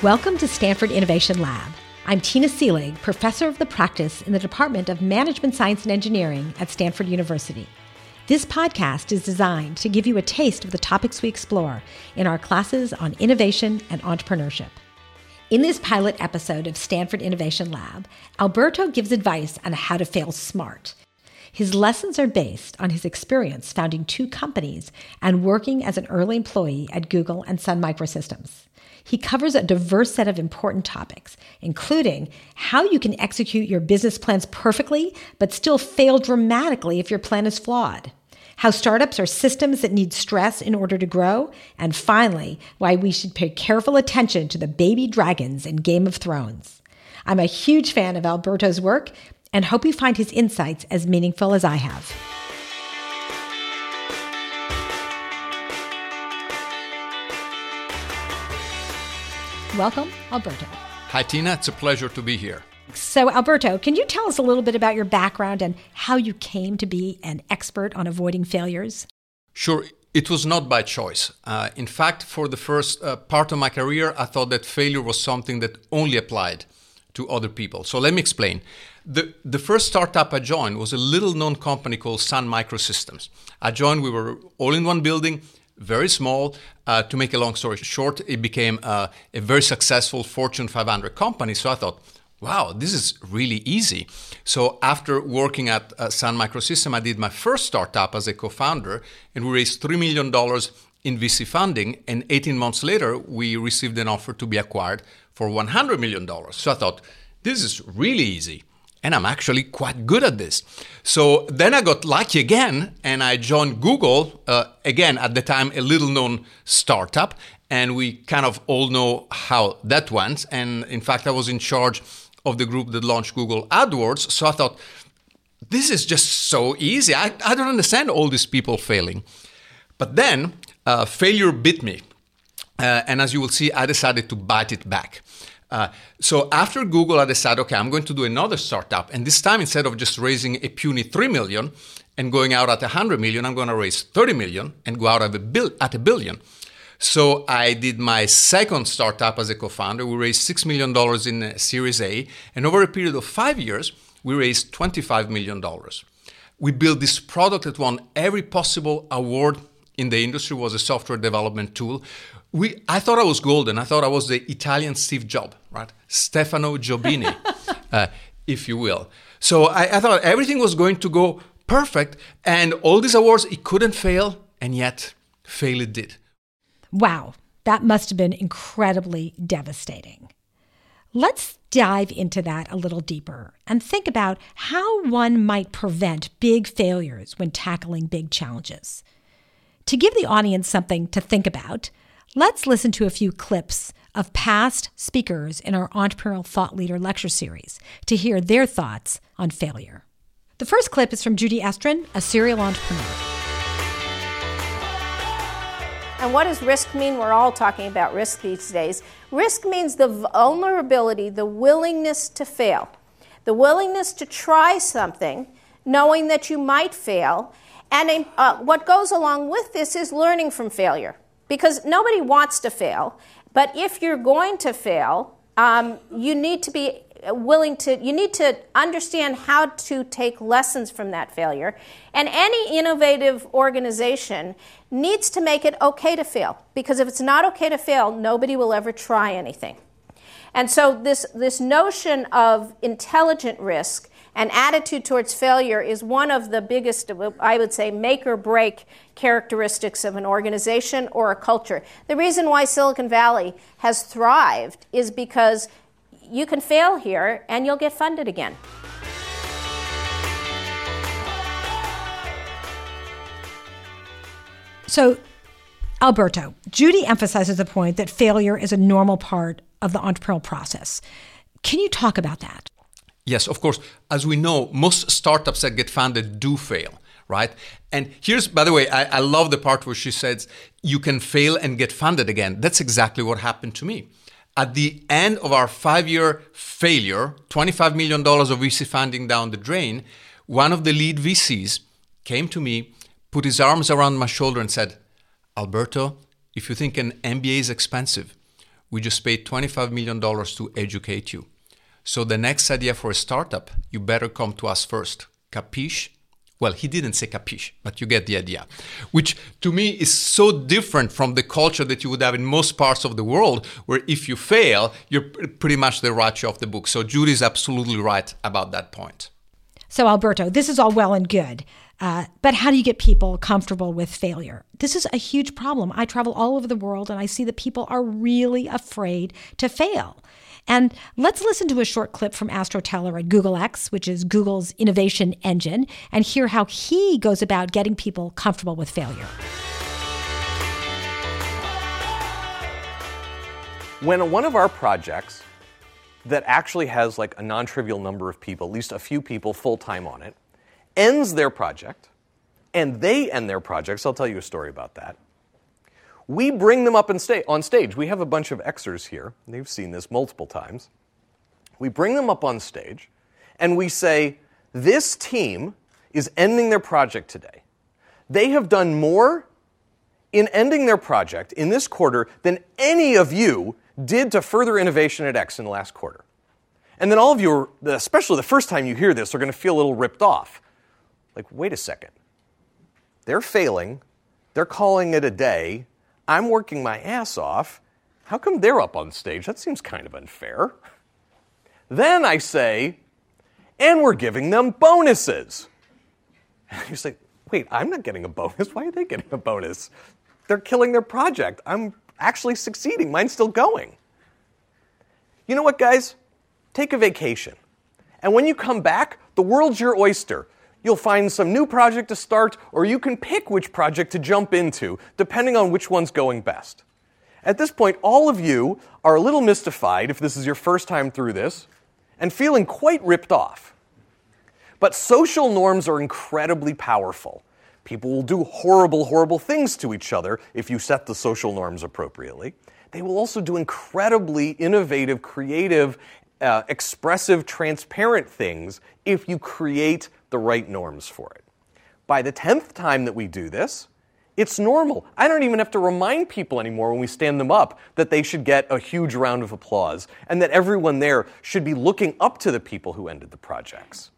Welcome to Stanford Innovation Lab. I'm Tina Seelig, professor of the practice in the Department of Management Science and Engineering at Stanford University. This podcast is designed to give you a taste of the topics we explore in our classes on innovation and entrepreneurship. In this pilot episode of Stanford Innovation Lab, Alberto gives advice on how to fail smart. His lessons are based on his experience founding two companies and working as an early employee at Google and Sun Microsystems. He covers a diverse set of important topics, including how you can execute your business plans perfectly, but still fail dramatically if your plan is flawed, how startups are systems that need stress in order to grow, and finally, why we should pay careful attention to the baby dragons in Game of Thrones. I'm a huge fan of Alberto's work and hope you find his insights as meaningful as I have. Welcome, Alberto. Hi, Tina. It's a pleasure to be here. So, Alberto, can you tell us a little bit about your background and how you came to be an expert on avoiding failures? Sure. It was not by choice. Uh, in fact, for the first uh, part of my career, I thought that failure was something that only applied to other people. So let me explain. The, the first startup I joined was a little known company called Sun Microsystems. I joined, we were all in one building, very small. Uh, to make a long story short, it became uh, a very successful Fortune 500 company. So I thought, wow, this is really easy. So after working at uh, Sun Microsystem, I did my first startup as a co-founder, and we raised three million dollars in VC funding. And 18 months later, we received an offer to be acquired for 100 million dollars. So I thought, this is really easy and I'm actually quite good at this. So then I got lucky again and I joined Google, uh, again, at the time, a little known startup. And we kind of all know how that went. And in fact, I was in charge of the group that launched Google AdWords. So I thought, this is just so easy. I, I don't understand all these people failing. But then uh, failure bit me. Uh, and as you will see, I decided to bite it back. Uh, so after Google, I decided, okay, I'm going to do another startup, and this time instead of just raising a puny three million and going out at a hundred million, I'm going to raise thirty million and go out at a, bil- at a billion. So I did my second startup as a co-founder. We raised six million dollars in uh, Series A, and over a period of five years, we raised twenty-five million dollars. We built this product that won every possible award in the industry. was a software development tool we I thought I was golden. I thought I was the Italian Steve Jobs, right? Stefano Jobini, uh, if you will. So I, I, thought everything was going to go perfect, and all these awards it couldn't fail, and yet fail it did. Wow, that must have been incredibly devastating. Let's dive into that a little deeper and think about how one might prevent big failures when tackling big challenges. To give the audience something to think about, Let's listen to a few clips of past speakers in our Entrepreneurial Thought Leader lecture series to hear their thoughts on failure. The first clip is from Judy Estrin, a serial entrepreneur. And what does risk mean? We're all talking about risk these days. Risk means the vulnerability, the willingness to fail, the willingness to try something, knowing that you might fail. And uh, what goes along with this is learning from failure because nobody wants to fail. But if you're going to fail, um, you need to be willing to, you need to understand how to take lessons from that failure. And any innovative organization needs to make it okay to fail. Because if it's not okay to fail, nobody will ever try anything. And so, this, this notion of intelligent risk and attitude towards failure is one of the biggest, I would say, make or break characteristics of an organization or a culture. The reason why Silicon Valley has thrived is because you can fail here and you'll get funded again. So, Alberto, Judy emphasizes the point that failure is a normal part of the entrepreneurial process. Can you talk about that? Yes, of course. As we know, most startups that get funded do fail, right? And here's, by the way, I, I love the part where she says you can fail and get funded again. That's exactly what happened to me. At the end of our five year failure, $25 million of VC funding down the drain, one of the lead VCs came to me, put his arms around my shoulder, and said, Alberto, if you think an MBA is expensive, We just paid $25 million to educate you. So the next idea for a startup, you better come to us first. Capiche? Well, he didn't say capiche, but you get the idea. Which to me is so different from the culture that you would have in most parts of the world, where if you fail, you're pretty much the ratio of the book. So Judy is absolutely right about that point. So, Alberto, this is all well and good. Uh, but how do you get people comfortable with failure? This is a huge problem. I travel all over the world and I see that people are really afraid to fail. And let's listen to a short clip from Astro Teller at Google X, which is Google's innovation engine, and hear how he goes about getting people comfortable with failure. When one of our projects that actually has like a non trivial number of people, at least a few people full time on it, ends their project, and they end their projects, I'll tell you a story about that we bring them up on stage. We have a bunch of Xers here. They've seen this multiple times. We bring them up on stage and we say, This team is ending their project today. They have done more in ending their project in this quarter than any of you did to further innovation at X in the last quarter. And then all of you, are, especially the first time you hear this, are going to feel a little ripped off. Like, wait a second. They're failing, they're calling it a day, I'm working my ass off. How come they're up on stage? That seems kind of unfair. Then I say, and we're giving them bonuses. And you say, wait, I'm not getting a bonus. Why are they getting a bonus? They're killing their project. I'm actually succeeding. Mine's still going. You know what, guys? Take a vacation. And when you come back, the world's your oyster. You'll find some new project to start, or you can pick which project to jump into, depending on which one's going best. At this point, all of you are a little mystified if this is your first time through this, and feeling quite ripped off. But social norms are incredibly powerful. People will do horrible, horrible things to each other if you set the social norms appropriately. They will also do incredibly innovative, creative, uh, expressive, transparent things if you create the right norms for it. By the 10th time that we do this, it's normal. I don't even have to remind people anymore when we stand them up that they should get a huge round of applause and that everyone there should be looking up to the people who ended the projects.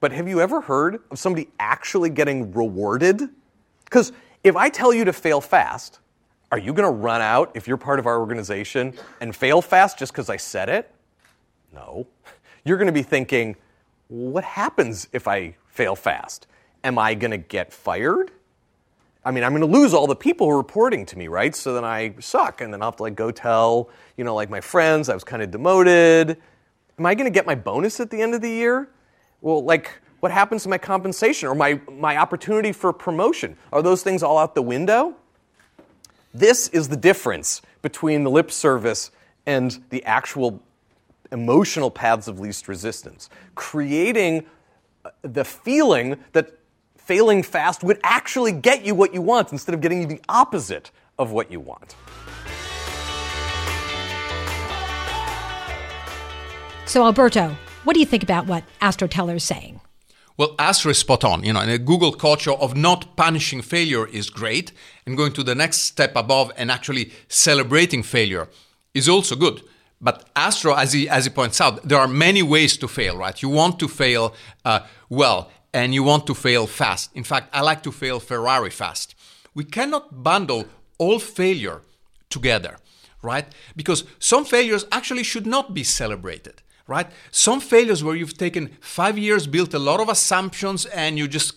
But have you ever heard of somebody actually getting rewarded? Because if I tell you to fail fast, are you going to run out if you're part of our organization and fail fast just because I said it? No. You're going to be thinking, what happens if I fail fast? Am I going to get fired? I mean, I'm going to lose all the people who are reporting to me, right? So then I suck, and then I'll have to like go tell, you know, like my friends I was kind of demoted. Am I going to get my bonus at the end of the year? Well, like, what happens to my compensation or my, my opportunity for promotion? Are those things all out the window? This is the difference between the lip service and the actual emotional paths of least resistance, creating uh, the feeling that failing fast would actually get you what you want instead of getting you the opposite of what you want. So, Alberto, what do you think about what Astro Teller is saying? Well, Astro is spot on. You know, and a Google culture of not punishing failure is great, and going to the next step above and actually celebrating failure is also good. But Astro, as he, as he points out, there are many ways to fail, right? You want to fail uh, well and you want to fail fast. In fact, I like to fail Ferrari fast. We cannot bundle all failure together, right? Because some failures actually should not be celebrated, right? Some failures where you've taken five years, built a lot of assumptions, and you just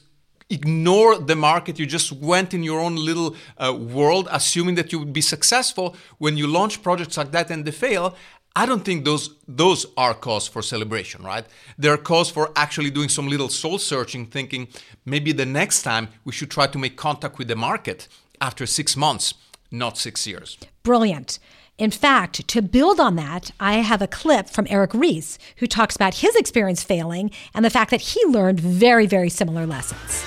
ignore the market. You just went in your own little uh, world, assuming that you would be successful. When you launch projects like that and they fail, I don't think those those are cause for celebration, right? They're cause for actually doing some little soul searching, thinking maybe the next time we should try to make contact with the market after six months, not six years. Brilliant. In fact, to build on that, I have a clip from Eric Ries, who talks about his experience failing and the fact that he learned very, very similar lessons.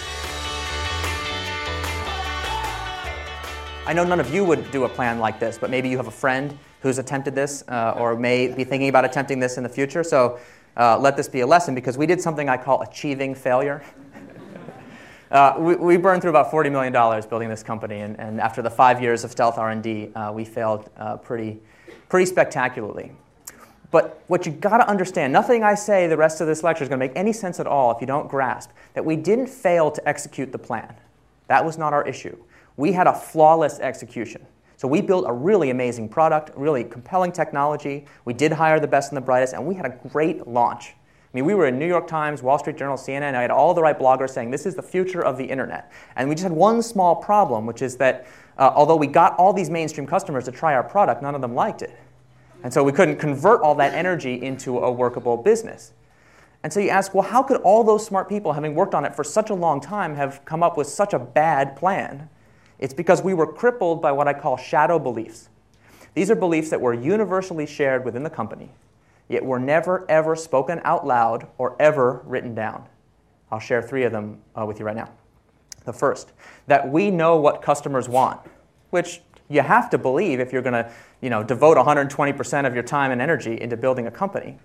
I know none of you would do a plan like this, but maybe you have a friend who's attempted this uh, or may be thinking about attempting this in the future. So uh, let this be a lesson because we did something I call achieving failure. Uh, we, we, burned through about $40 million building this company, and, and after the five years of stealth R&D, uh, we failed uh, pretty, pretty spectacularly. But what you've got to understand, nothing I say the rest of this lecture is going to make any sense at all if you don't grasp that we didn't fail to execute the plan. That was not our issue. We had a flawless execution. So we built a really amazing product, really compelling technology. We did hire the best and the brightest, and we had a great launch. I mean, we were in New York Times, Wall Street Journal, CNN. And I had all the right bloggers saying this is the future of the internet. And we just had one small problem, which is that uh, although we got all these mainstream customers to try our product, none of them liked it. And so we couldn't convert all that energy into a workable business. And so you ask, well, how could all those smart people, having worked on it for such a long time, have come up with such a bad plan? It's because we were crippled by what I call shadow beliefs. These are beliefs that were universally shared within the company, yet were never, ever spoken out loud or ever written down. I'll share three of them uh, with you right now. The first, that we know what customers want, which you have to believe if you're going to you know, devote 120% of your time and energy into building a company.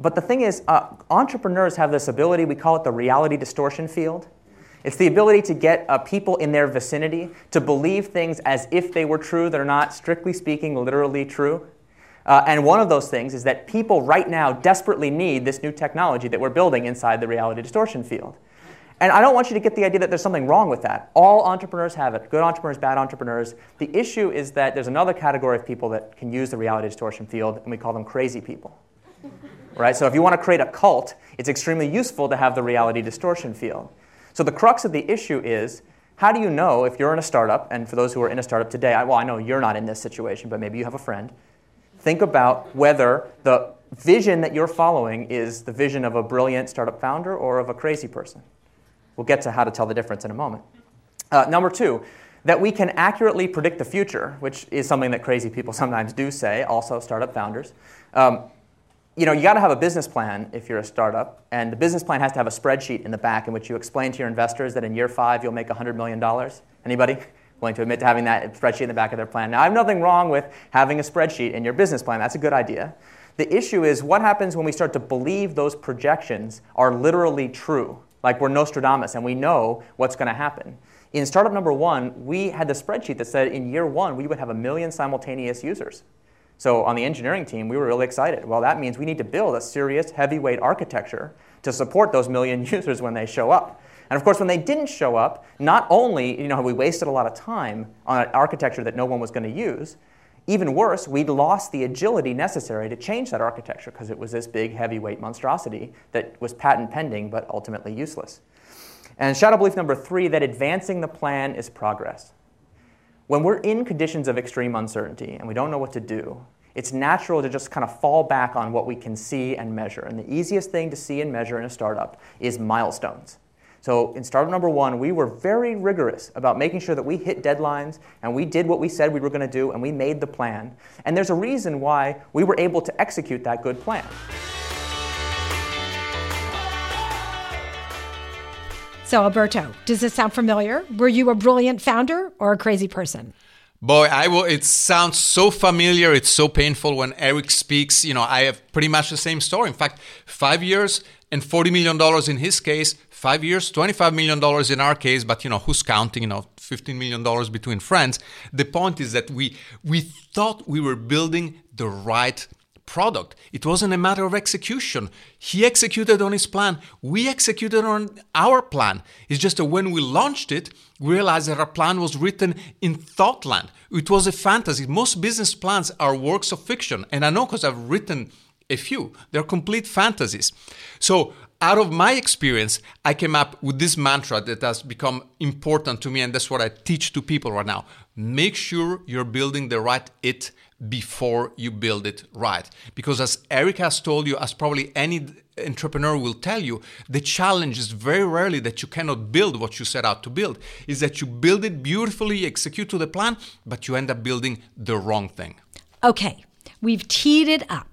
But the thing is, uh, entrepreneurs have this ability, we call it the reality distortion field. It's the ability to get uh, people in their vicinity to believe things as if they were true that are not, strictly speaking, literally true. Uh, and one of those things is that people right now desperately need this new technology that we're building inside the reality distortion field. And I don't want you to get the idea that there's something wrong with that. All entrepreneurs have it good entrepreneurs, bad entrepreneurs. The issue is that there's another category of people that can use the reality distortion field, and we call them crazy people. right? So if you want to create a cult, it's extremely useful to have the reality distortion field. So the crux of the issue is how do you know if you're in a startup, and for those who are in a startup today, I, well, I know you're not in this situation, but maybe you have a friend. Think about whether the vision that you're following is the vision of a brilliant startup founder or of a crazy person. We'll get to how to tell the difference in a moment. Uh, number two, that we can accurately predict the future, which is something that crazy people sometimes do say, also startup founders. Um, you know, you got to have a business plan if you're a startup, and the business plan has to have a spreadsheet in the back in which you explain to your investors that in year five you'll make $100 million. Anybody willing to admit to having that spreadsheet in the back of their plan? Now, I have nothing wrong with having a spreadsheet in your business plan. That's a good idea. The issue is what happens when we start to believe those projections are literally true like we're Nostradamus and we know what's going to happen. In startup number one, we had the spreadsheet that said in year one we would have a million simultaneous users. So on the engineering team, we were really excited. Well, that means we need to build a serious heavyweight architecture to support those million users when they show up. And of course, when they didn't show up, not only you know, we wasted a lot of time on an architecture that no one was going to use, even worse, we'd lost the agility necessary to change that architecture because it was this big, heavyweight monstrosity that was patent pending but ultimately useless. And shadow belief number three that advancing the plan is progress. When we're in conditions of extreme uncertainty and we don't know what to do, it's natural to just kind of fall back on what we can see and measure. And the easiest thing to see and measure in a startup is milestones. So in startup number one, we were very rigorous about making sure that we hit deadlines and we did what we said we were going to do and we made the plan. And there's a reason why we were able to execute that good plan. So, Alberto, does this sound familiar? Were you a brilliant founder or a crazy person? Boy, I will. It sounds so familiar. It's so painful when Eric speaks. You know, I have pretty much the same story. In fact, five years and forty million dollars in his case, five years, $25 million in our case, but you know, who's counting, you know, $15 million between friends. The point is that we, we thought we were building the right product. It wasn't a matter of execution. He executed on his plan. We executed on our plan. It's just that when we launched it, we realized that our plan was written in thoughtland. It was a fantasy. Most business plans are works of fiction. And I know because I've written a few. They're complete fantasies. So out of my experience, I came up with this mantra that has become important to me, and that's what I teach to people right now. Make sure you're building the right it before you build it right. Because as Eric has told you, as probably any entrepreneur will tell you, the challenge is very rarely that you cannot build what you set out to build, is that you build it beautifully, execute to the plan, but you end up building the wrong thing. Okay, we've teed it up.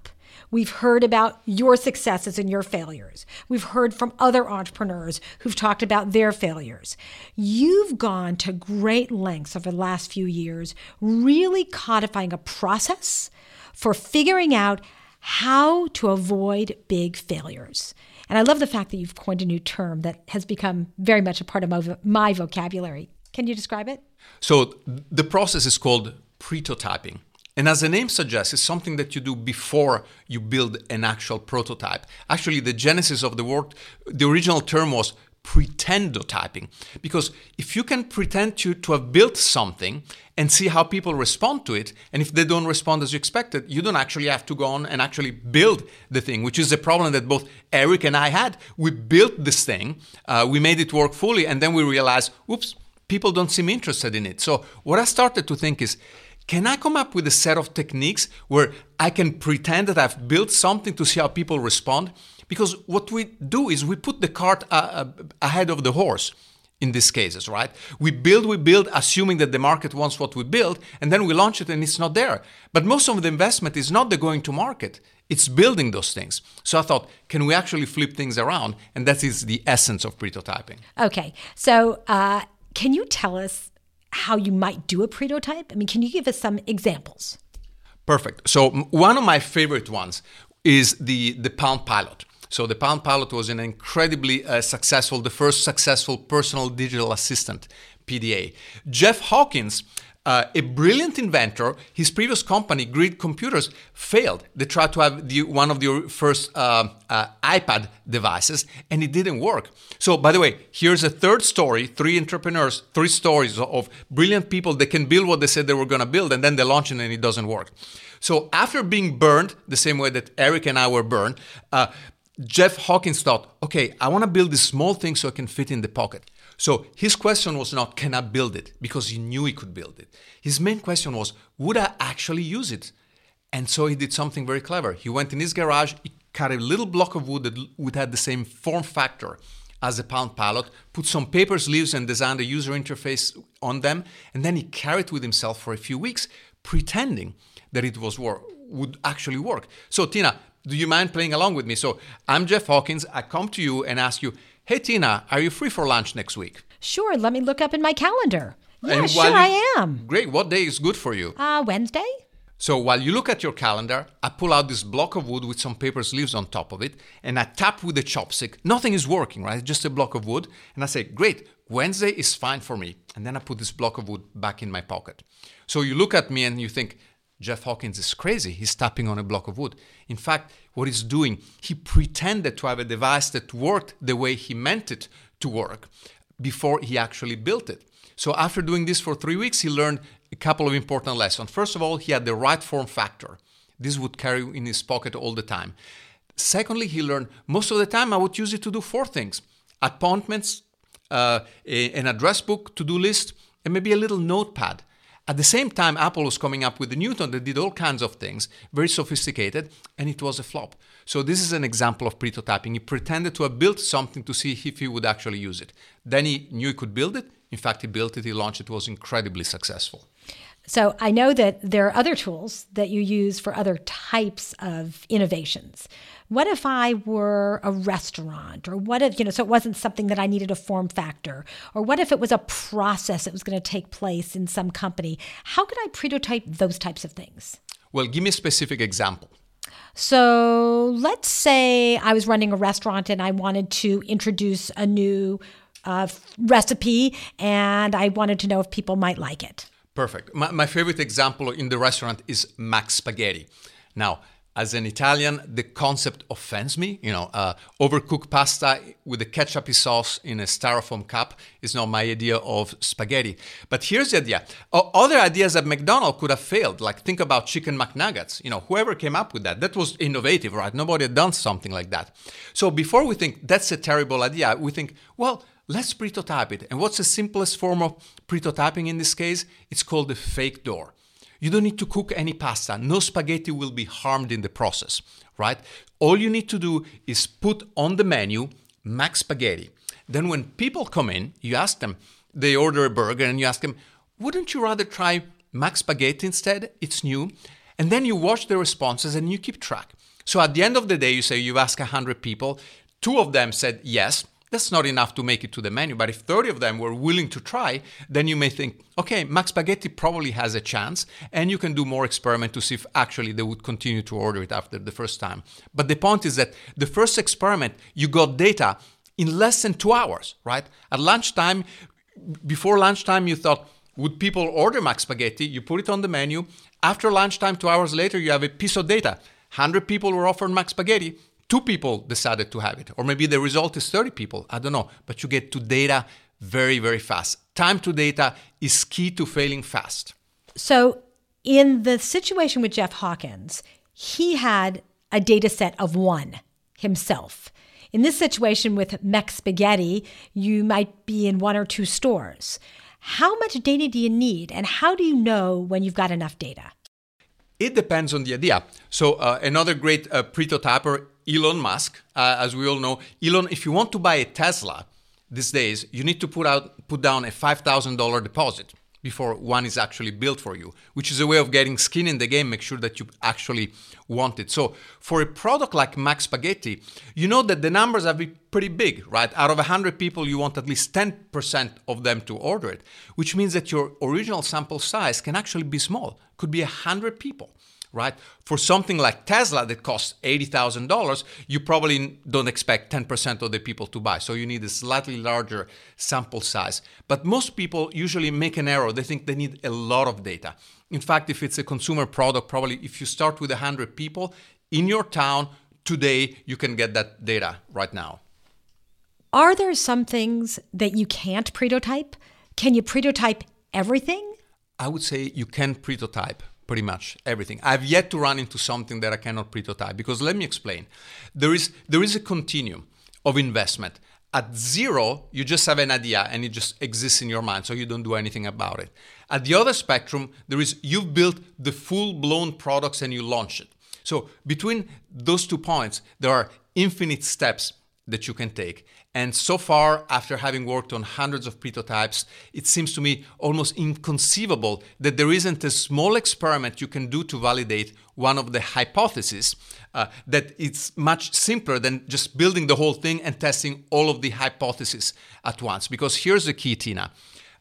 We've heard about your successes and your failures. We've heard from other entrepreneurs who've talked about their failures. You've gone to great lengths over the last few years, really codifying a process for figuring out how to avoid big failures. And I love the fact that you've coined a new term that has become very much a part of my, vocabulary. Can you describe it? So the process is called pretotyping. And as the name suggests, it's something that you do before you build an actual prototype. Actually, the genesis of the word, the original term was pretendotyping. Because if you can pretend to, to have built something and see how people respond to it, and if they don't respond as you expected, you don't actually have to go on and actually build the thing, which is a problem that both Eric and I had. We built this thing, uh, we made it work fully, and then we realized, oops, people don't seem interested in it. So what I started to think is, can I come up with a set of techniques where I can pretend that I've built something to see how people respond? Because what we do is we put the cart uh, uh, ahead of the horse in these cases, right? We build, we build, assuming that the market wants what we build, and then we launch it and it's not there. But most of the investment is not the going to market, it's building those things. So I thought, can we actually flip things around? And that is the essence of pretotyping. Okay. So, uh, can you tell us how you might do a pretotype? I mean, can you give us some examples? Perfect. So, one of my favorite ones is the, the Palm Pilot. So the Palm Pilot was an incredibly uh, successful, the first successful personal digital assistant, PDA. Jeff Hawkins, uh, a brilliant inventor, his previous company, Grid Computers, failed. They tried to have the, one of the first uh, uh iPad devices, and it didn't work. So, by the way, here's a third story: three entrepreneurs, three stories of brilliant people that can build what they said they were going to build, and then they launch it and it doesn't work. So, after being burned the same way that Eric and I were burned, uh, Jeff Hawkins thought, okay, I want to build this small thing so I can fit in the pocket. So his question was not, can I build it? Because he knew he could build it. His main question was, would I actually use it? And so he did something very clever. He went in his garage, he cut a little block of wood that would have the same form factor as a Palm Pilot, put some paper sleeves and designed a user interface on them, and then he carried with himself for a few weeks, pretending that it was wor- would actually work. So Tina, do you mind playing along with me? So I'm Jeff Hawkins. I come to you and ask you, hey, Tina, are you free for lunch next week? Sure. Let me look up in my calendar. Yeah, sure, you, I am. Great. What day is good for you? Uh, Wednesday. So while you look at your calendar, I pull out this block of wood with some paper sleeves on top of it, and I tap with a chopstick. Nothing is working, right? Just a block of wood. And I say, Great, Wednesday is fine for me. And then I put this block of wood back in my pocket. So you look at me and you think, Jeff Hawkins is crazy. He's tapping on a block of wood. In fact, what he's doing, he pretended to have a device that worked the way he meant it to work before he actually built it. So after doing this for three weeks, he learned a couple of important lessons. First of all, he had the right form factor. This would carry in his pocket all the time. Secondly, he learned most of the time I would use it to do four things appointments, uh, an address book, to do list, and maybe a little notepad. At the same time, Apple was coming up with the Newton that did all kinds of things, very sophisticated, and it was a flop. So this is an example of pretotyping. He pretended to have built something to see if he would actually use it. Then he knew he could build it. In fact, he built it, he launched it, it was incredibly successful. So I know that there are other tools that you use for other types of innovations. What if I were a restaurant? Or what if, you know, so it wasn't something that I needed a form factor? Or what if it was a process that was going to take place in some company? How could I pretotype those types of things? Well, give me a specific example. So let's say I was running a restaurant and I wanted to introduce a new uh, recipe and I wanted to know if people might like it. Perfect. My, my favorite example in the restaurant is McSpaghetti. Now, as an Italian, the concept offends me. You know, uh, overcooked pasta with a ketchup sauce in a styrofoam cup is not my idea of spaghetti. But here's the idea: other ideas at McDonald's could have failed. Like think about chicken McNuggets. You know, whoever came up with that, that was innovative, right? Nobody had done something like that. So before we think that's a terrible idea, we think, well, let's pretotype it. And what's the simplest form of pretotyping in this case? It's called the fake door. You don't need to cook any pasta. No spaghetti will be harmed in the process, right? All you need to do is put on the menu McSpaghetti. Then when people come in, you ask them, they order a burger and you ask them, wouldn't you rather try McSpaghetti instead? It's new. And then you watch the responses and you keep track. So at the end of the day, you say you ask 100 people, two of them said yes, That's not enough to make it to the menu. But if 30 of them were willing to try, then you may think, okay, McSpaghetti probably has a chance, and you can do more experiment to see if actually they would continue to order it after the first time. But the point is that the first experiment, you got data in less than two hours, right? At lunchtime, before lunchtime, you thought, would people order McSpaghetti? You put it on the menu. After lunchtime, two hours later, you have a piece of data. 100 people were offered McSpaghetti two people decided to have it, or maybe the result is 30 people. I don't know, but you get to data very, very fast. Time to data is key to failing fast. So, in the situation with Jeff Hawkins, he had a data set of one himself. In this situation with McSpaghetti, you might be in one or two stores. How much data do you need, and how do you know when you've got enough data? It depends on the idea. So, uh, another great uh, pretotyper Elon Musk, uh, as we all know, Elon, if you want to buy a Tesla these days, you need to put out put down a five thousand dollar deposit before one is actually built for you, which is a way of getting skin in the game. Make sure that you actually want it. So for a product like McSpaghetti, you know that the numbers have are pretty big, right? Out of 100 people, you want at least 10% of them to order it, which means that your original sample size can actually be small. Could be 100 people right? For something like Tesla that costs $80,000, you probably don't expect 10% of the people to buy. So you need a slightly larger sample size. But most people usually make an error. They think they need a lot of data. In fact, if it's a consumer product, probably if you start with 100 people in your town today, you can get that data right now. Are there some things that you can't pretotype? Can you pretotype everything? I would say you can pretotype pretty much everything. I've yet to run into something that I cannot pretotype because let me explain. There is there is a continuum of investment. At zero, you just have an idea and it just exists in your mind, so you don't do anything about it. At the other spectrum, there is you've built the full-blown products and you launch it. So between those two points, there are infinite steps that you can take. And so far, after having worked on hundreds of pretotypes, it seems to me almost inconceivable that there isn't a small experiment you can do to validate one of the hypotheses. Uh, that it's much simpler than just building the whole thing and testing all of the hypotheses at once. Because here's the key, Tina.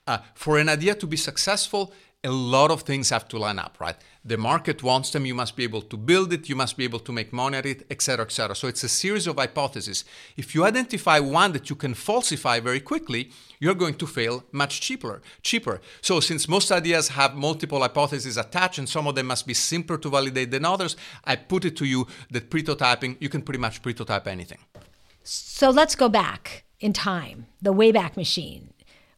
Uh, for an idea to be successful, a lot of things have to line up, right? The market wants them, you must be able to build it, you must be able to make money at it, etc., etc. So it's a series of hypotheses. If you identify one that you can falsify very quickly, you're going to fail much cheaper. Cheaper. So since most ideas have multiple hypotheses attached and some of them must be simpler to validate than others, I put it to you that pretotyping, you can pretty much pretotype anything. So let's go back in time, the Wayback Machine,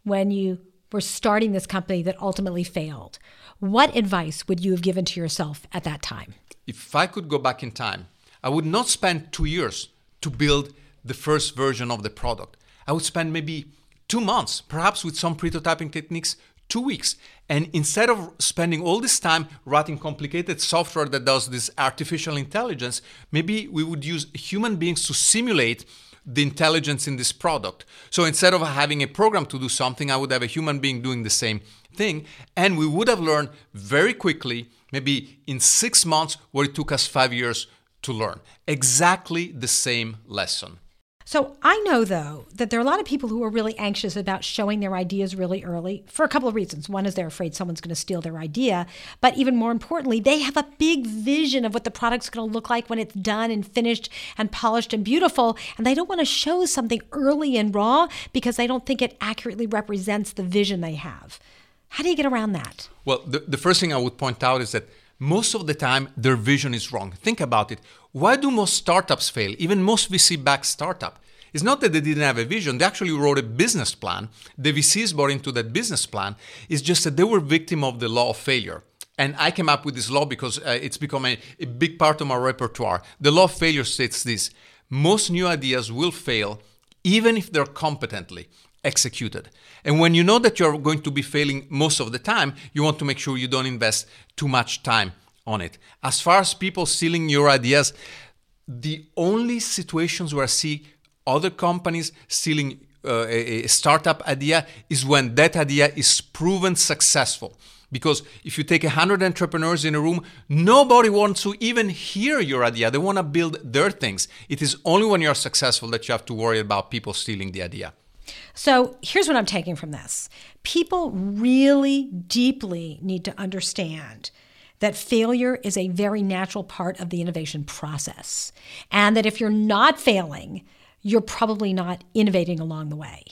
when you were starting this company that ultimately failed. What advice would you have given to yourself at that time? If I could go back in time, I would not spend two years to build the first version of the product. I would spend maybe two months, perhaps with some pretotyping techniques, two weeks. And instead of spending all this time writing complicated software that does this artificial intelligence, maybe we would use human beings to simulate the intelligence in this product. So instead of having a program to do something, I would have a human being doing the same thing. And we would have learned very quickly, maybe in six months, what it took us five years to learn. Exactly the same lesson. So I know, though, that there are a lot of people who are really anxious about showing their ideas really early for a couple of reasons. One is they're afraid someone's going to steal their idea. But even more importantly, they have a big vision of what the product's going to look like when it's done and finished and polished and beautiful. And they don't want to show something early and raw because they don't think it accurately represents the vision they have. How do you get around that? Well, the, the first thing I would point out is that most of the time their vision is wrong. Think about it. Why do most startups fail? Even most VC backed startup. It's not that they didn't have a vision, they actually wrote a business plan. The VCs bought into that business plan. It's just that they were victim of the law of failure. And I came up with this law because uh, it's become a, a big part of my repertoire. The law of failure states this most new ideas will fail even if they're competently executed. And when you know that you're going to be failing most of the time, you want to make sure you don't invest too much time on it. As far as people stealing your ideas, the only situations where I see other companies stealing uh, a, a startup idea is when that idea is proven successful. Because if you take 100 entrepreneurs in a room, nobody wants to even hear your idea. They want to build their things. It is only when you're successful that you have to worry about people stealing the idea. So here's what I'm taking from this people really deeply need to understand that failure is a very natural part of the innovation process. And that if you're not failing, you're probably not innovating along the way.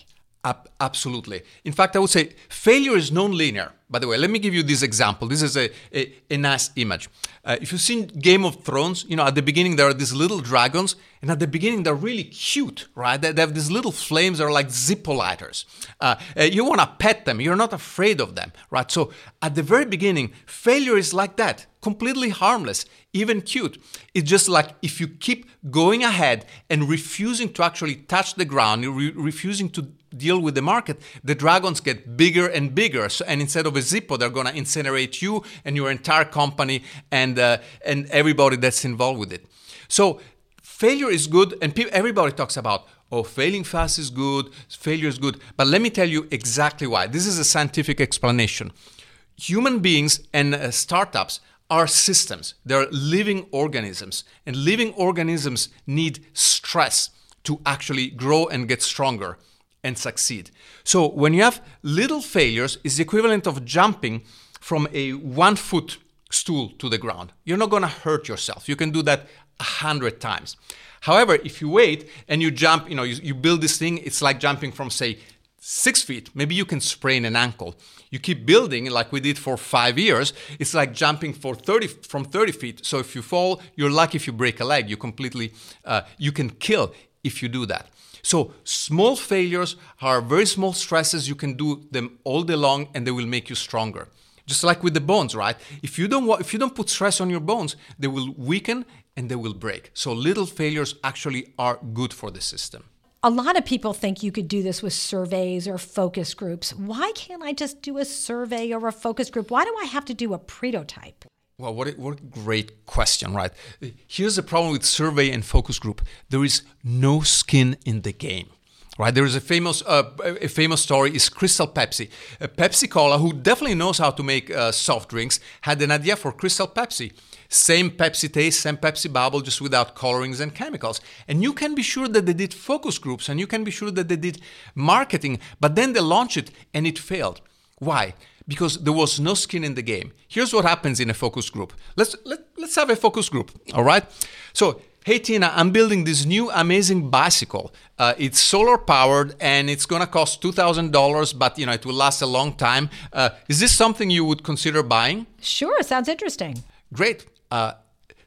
Ab- absolutely. In fact, I would say failure is non-linear. By the way, let me give you this example. This is a, a, a nice image. Uh, if you've seen Game of Thrones, you know, at the beginning there are these little dragons, and at the beginning they're really cute, right? They, they have these little flames that are like Zippo lighters. Uh, uh, you want to pet them, you're not afraid of them, right? So at the very beginning, failure is like that, completely harmless, even cute. It's just like if you keep going ahead and refusing to actually touch the ground, re- refusing to deal with the market, the dragons get bigger and bigger. So, and instead of a Zippo, they're to incinerate you and your entire company and uh, and everybody that's involved with it. So failure is good, and pe- everybody talks about oh, failing fast is good, failure is good. But let me tell you exactly why. This is a scientific explanation. Human beings and uh, startups are systems. They're living organisms, and living organisms need stress to actually grow and get stronger and succeed. So when you have little failures, it's the equivalent of jumping from a one foot stool to the ground. You're not going to hurt yourself. You can do that a hundred times. However, if you wait and you jump, you know, you, you build this thing, it's like jumping from say six feet. Maybe you can sprain an ankle. You keep building like we did for five years. It's like jumping for 30 from 30 feet. So if you fall, you're lucky if you break a leg. You completely, uh, you can kill if you do that. So small failures are very small stresses. You can do them all day long, and they will make you stronger. Just like with the bones, right? If you don't if you don't put stress on your bones, they will weaken and they will break. So little failures actually are good for the system. A lot of people think you could do this with surveys or focus groups. Why can't I just do a survey or a focus group? Why do I have to do a pretotype? Well, what a, what a great question, right? Here's the problem with survey and focus group there is no skin in the game. Right, there is a famous uh, a famous story is Crystal Pepsi. Uh, Pepsi Cola, who definitely knows how to make uh, soft drinks, had an idea for Crystal Pepsi. Same Pepsi taste, same Pepsi bubble, just without colorings and chemicals. And you can be sure that they did focus groups and you can be sure that they did marketing, but then they launched it and it failed. Why? Because there was no skin in the game. Here's what happens in a focus group. Let's let, let's have a focus group. All right. So hey Tina, I'm building this new amazing bicycle. Uh, it's solar powered and it's gonna cost two thousand dollars, but you know it will last a long time. Uh, is this something you would consider buying? Sure, sounds interesting. Great. Uh,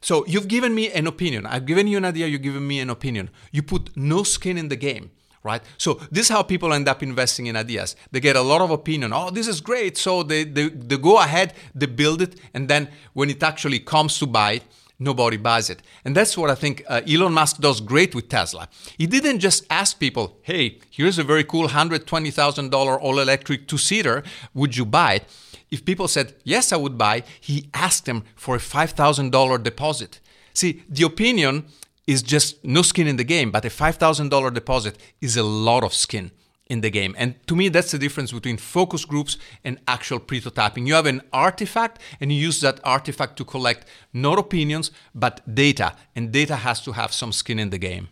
so you've given me an opinion. I've given you an idea. You've given me an opinion. You put no skin in the game right? So this is how people end up investing in ideas. They get a lot of opinion. Oh, this is great. So they, they, they go ahead, they build it, and then when it actually comes to buy nobody buys it. And that's what I think uh, Elon Musk does great with Tesla. He didn't just ask people, hey, here's a very cool $120,000 all electric two seater. Would you buy it? If people said, yes, I would buy, he asked them for a $5,000 deposit. See, the opinion is just no skin in the game, but a $5,000 deposit is a lot of skin in the game. And to me, that's the difference between focus groups and actual pretotyping. You have an artifact and you use that artifact to collect not opinions, but data. And data has to have some skin in the game.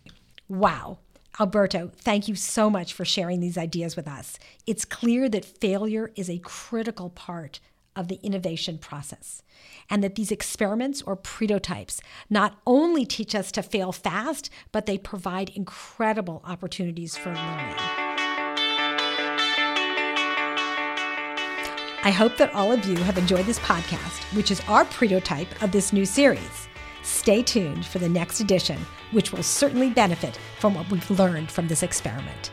Wow. Alberto, thank you so much for sharing these ideas with us. It's clear that failure is a critical part of the innovation process and that these experiments or pretotypes not only teach us to fail fast, but they provide incredible opportunities for learning. I hope that all of you have enjoyed this podcast, which is our prototype of this new series. Stay tuned for the next edition, which will certainly benefit from what we've learned from this experiment.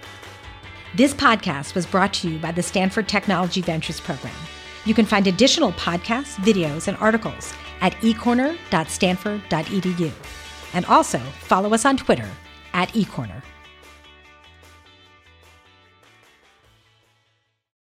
This podcast was brought to you by the Stanford Technology Ventures Program. You can find additional podcasts, videos, and articles at ecorner.stanford.edu. And also follow us on Twitter at ecorner.